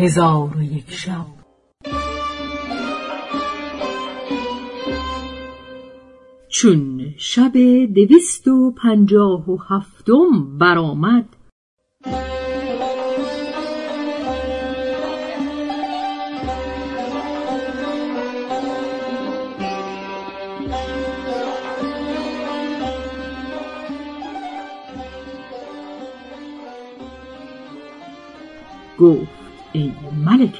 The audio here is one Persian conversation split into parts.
هزار و یک شب. چون شب دویست و پنجاه و هفتم برآمد.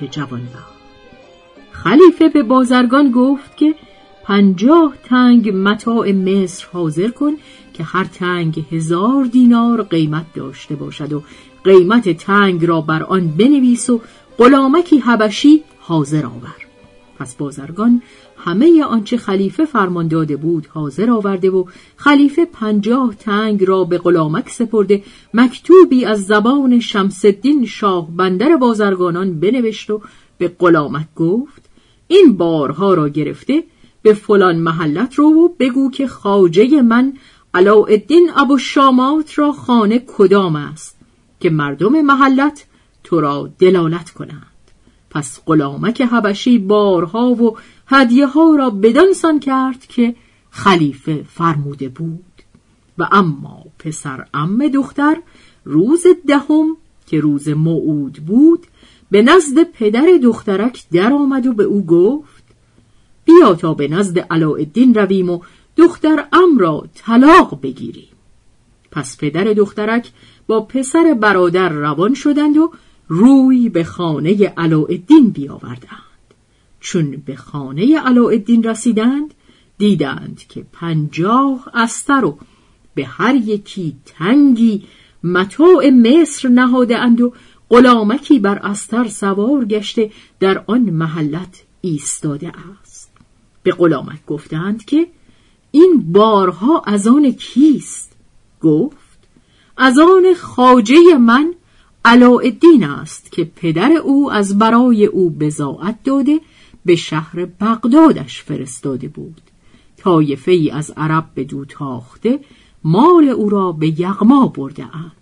ملک جوانبخت. خلیفه به بازرگان گفت که پنجاه تنگ متاع مصر حاضر کن که هر تنگ هزار دینار قیمت داشته باشد و قیمت تنگ را بر آن بنویس و غلامکی حبشی حاضر آور. پس بازرگان همه آنچه خلیفه فرمان داده بود حاضر آورده و خلیفه پنجاه تنگ را به غلامک سپرده مکتوبی از زبان شمسدین شاه بندر بازرگانان بنوشت و به غلامک گفت این بارها را گرفته به فلان محلت رو و بگو که خاجه من علاءالدین ابو شامات را خانه کدام است که مردم محلت تو را دلالت کنند. پس غلامک حبشی بارها و هدیه ها را بدانسان کرد که خلیفه فرموده بود. و اما پسر ام دختر روز دهم که روز موعود بود به نزد پدر دخترک درآمد و به او گفت بیا تا به نزد علاءالدین رویم و دختر ام را طلاق بگیریم. پس پدر دخترک با پسر برادر روان شدند و روی به خانه علاءالدین بیاوردند. چون به خانه علاءالدین رسیدند دیدند که پنجاه استر و به هر یکی تنگی متاع مصر نهاده اند و غلامکی بر استر سوار گشته در آن محلت ایستاده است. به غلامک گفتند که این بارها از آن کیست؟ گفت از آن خاجه من علاءالدین است که پدر او از برای او بزاعت داده به شهر بغدادش فرستاده بود. طایفه ای از عرب به دو تاخته مال او را به یغما برده اند.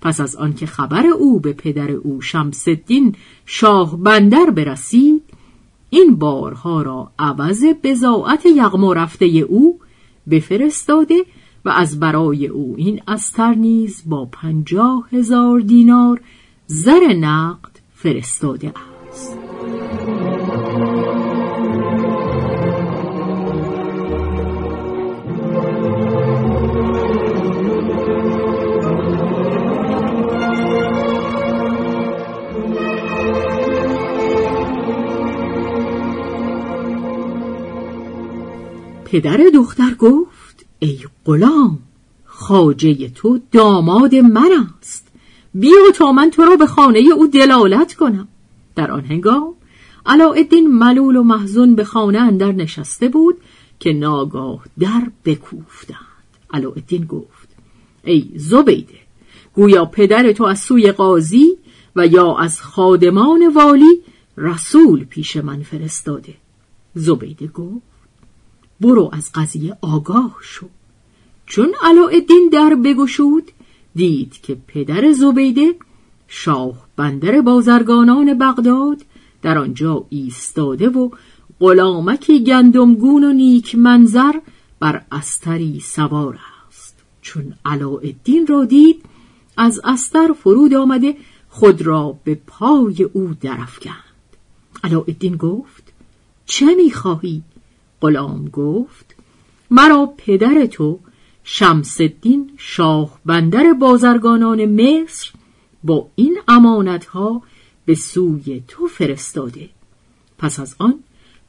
پس از آنکه خبر او به پدر او شمسدین شاه بندر برسید این بارها را عوض بزاعت یغما رفته او بفرستاده و از برای او این استر نیز با پنجاه هزار دینار زر نقد فرستاده است. پدر دختر گفت ای غلام خاجه تو داماد من است. بیا تا من تو را به خانه او دلالت کنم. در آن هنگام علاءالدین ملول و محزون به خانه اندر نشسته بود که ناگاه در بکوفتند. علاءالدین گفت ای زبیده گویا پدر تو از سوی قاضی و یا از خادمان والی رسول پیش من فرستاده. زبیده گفت برو از قضیه آگاه شو. چون علاءالدین در بگشود دید که پدر زبیده شاه بندر بازرگانان بغداد در آنجا ایستاده و غلامکی گندمگون و نیک منظر بر استری سوار است. چون علاءالدین را دید از استر فرود آمده خود را به پای او درفکند علاءالدین گفت چه می‌خواهی؟ غلام گفت مرا پدر تو شمسدین شاه بندر بازرگانان مصر با این ها به سوی تو فرستاده. پس از آن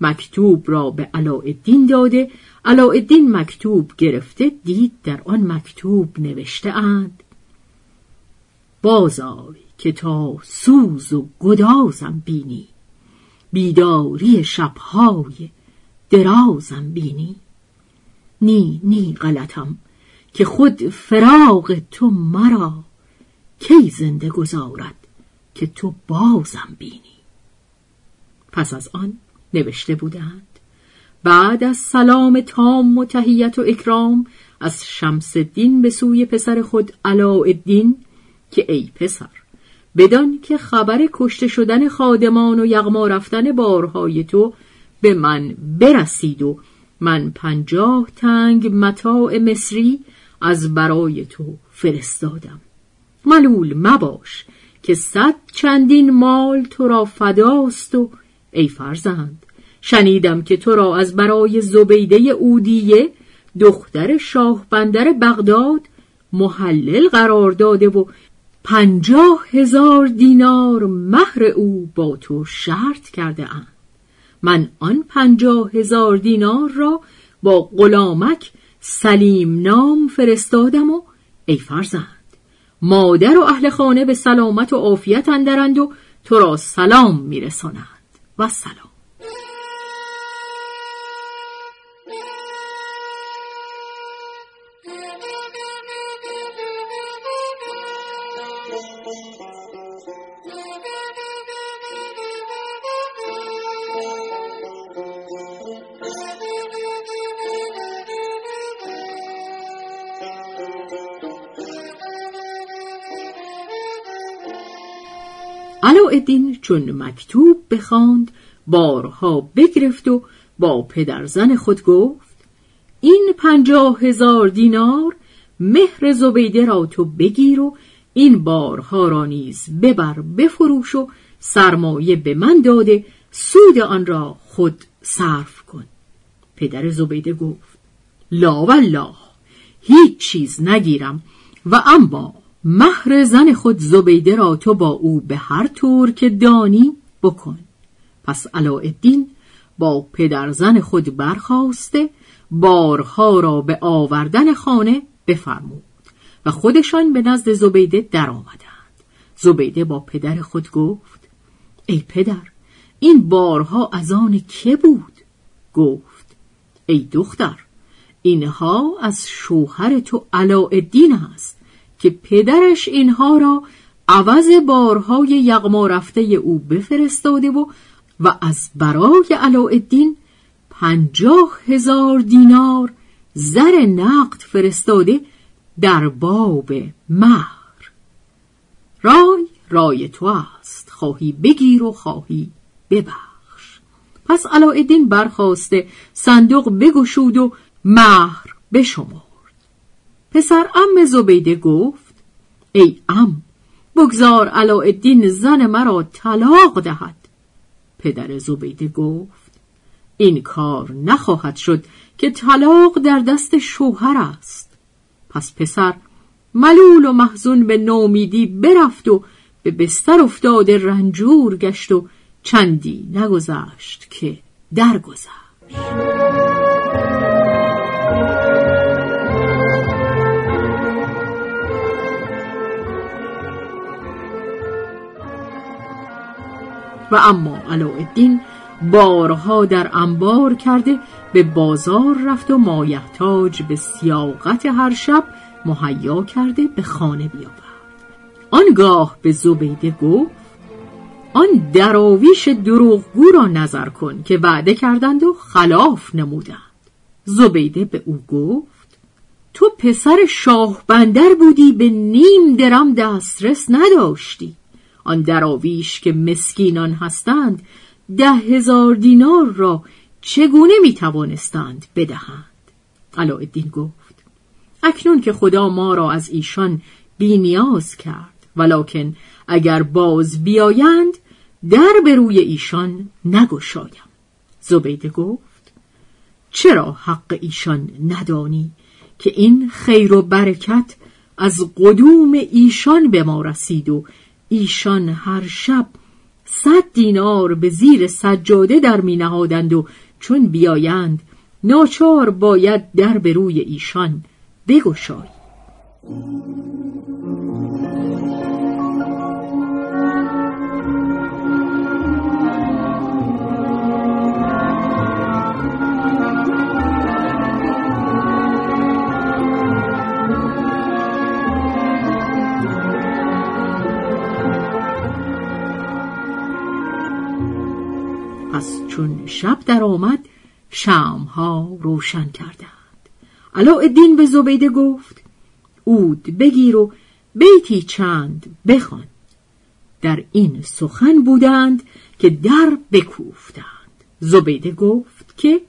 مکتوب را به علاءالدین داده. علاءالدین مکتوب گرفته دید در آن مکتوب نوشته اند بازای که تا سوز و گدازم بینی بیداری شبهای درازم بینی. نی نی غلطم. که خود فراغ تو مرا کی زنده گذارد که تو بازم بینی. پس از آن نوشته بودند. بعد از سلام تام و تهیت و اکرام از شمس الدین به سوی پسر خود علاءالدین که ای پسر بدان که خبر کشته شدن خادمان و یغما رفتن بارهای تو به من برسید و من پنجاه تنگ متاع مصری از برای تو فرستادم ملول مباش که صد چندین مال تو را فداست و ای فرزند شنیدم که تو را از برای زبیده اودیه دختر شاه بندر بغداد محلل قرار داده و پنجاه هزار دینار مهر او با تو شرط کرده اند. من آن پنجاه هزار دینار را با غلامک سلیم نام فرستادم و ای فرزند مادر و اهل خانه به سلامت و عافیت اندرند و تو را سلام میرسانند. و سلام. علاءالدین چون مکتوب بخواند بارها بگرفت و با پدرزن خود گفت این پنجاه هزار دینار مهر زبیده را تو بگیر و این بارها را نیز ببر بفروش و سرمایه به من داده سود آن را خود صرف کن. پدر زبیده گفت لا والله هیچ چیز نگیرم و اما مهر زن خود زبیده را تو با او به هر طور که دانی بکن. پس علاءالدین با پدر زن خود برخواسته بارها را به آوردن خانه بفرمود و خودشان به نزد زبیده درآمدند. زبیده با پدر خود گفت ای پدر این بارها از آن که بود؟ گفت ای دختر اینها از شوهر تو علاءالدین است. که پدرش اینها را عوض بارهای یغما رفته او بفرستاده و و از برای علاءالدین پنجاه هزار دینار زر نقد فرستاده در باب مهر. رای رای تو است. خواهی بگیر و خواهی ببخش. پس علاءالدین برخواسته صندوق بگشود و مهر بشمرد پسر ام زبیده گفت ای ام بگذار علاءالدین زن مرا طلاق دهد. پدر زبیده گفت این کار نخواهد شد که طلاق در دست شوهر است. پس پسر ملول و محزون به نومیدی برفت و به بستر افتاده رنجور گشت و چندی نگذشت که درگذشت. و اما علاءالدین بارها در انبار کرده به بازار رفت و مایحتاج به سیاقت هر شب مهیا کرده به خانه بیاورد. آنگاه به زبیده گفت آن دراویش دروغگو را نظر کن که وعده کردند و خلاف نمودند. زبیده به او گفت تو پسر شاه بندر بودی به نیم درم دسترس نداشتی. آن دراویش که مسکینان هستند ده هزار دینار را چگونه می توانستند بدهند؟ علاءالدین گفت اکنون که خدا ما را از ایشان بینیاز کرد ولکن اگر باز بیایند در به روی ایشان نگشایم. زبیده گفت چرا حق ایشان ندانی که این خیر و برکت از قدوم ایشان به ما رسید و ایشان هر شب صد دینار به زیر سجاده در می نهادند و چون بیایند ناچار باید در به روی ایشان بگشایی چون شب در آمد شمها روشن کردند. علاءالدین به زبیده گفت اود بگیر و بیتی چند بخوان. در این سخن بودند که در بکوفتند. زبیده گفت که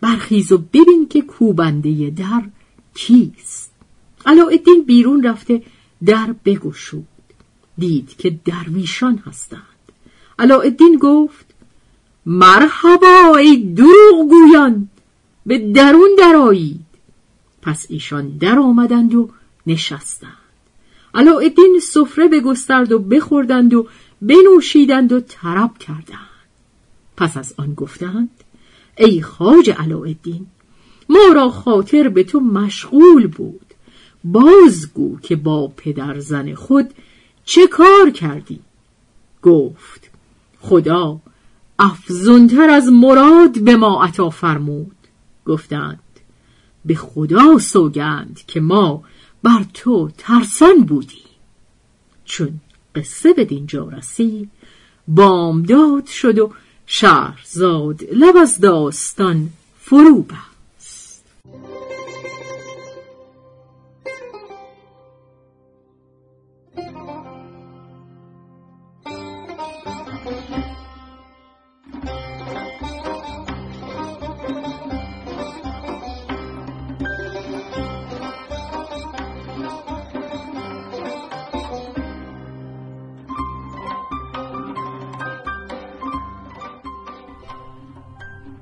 برخیز و ببین که کوبنده در کیست. علاءالدین بیرون رفته در بگشود. دید که درویشان هستند. علاءالدین گفت مرحبا ای دروغ گویان. به درون درایید پس ایشان در آمدند و نشستند. علاءالدین سفره بگسترد و بخوردند و بنوشیدند و طرب کردند. پس از آن گفتند ای خاج علاءالدین ما را خاطر به تو مشغول بود. بازگو که با پدر زن خود چه کار کردی؟ گفت خدا افزونتر از مراد به ما عطا فرمود. گفتند به خدا سوگند که ما بر تو ترسان بودی چون قصه به دینجا رسید بامداد شد و شهرزاد لب از داستان فرو بست.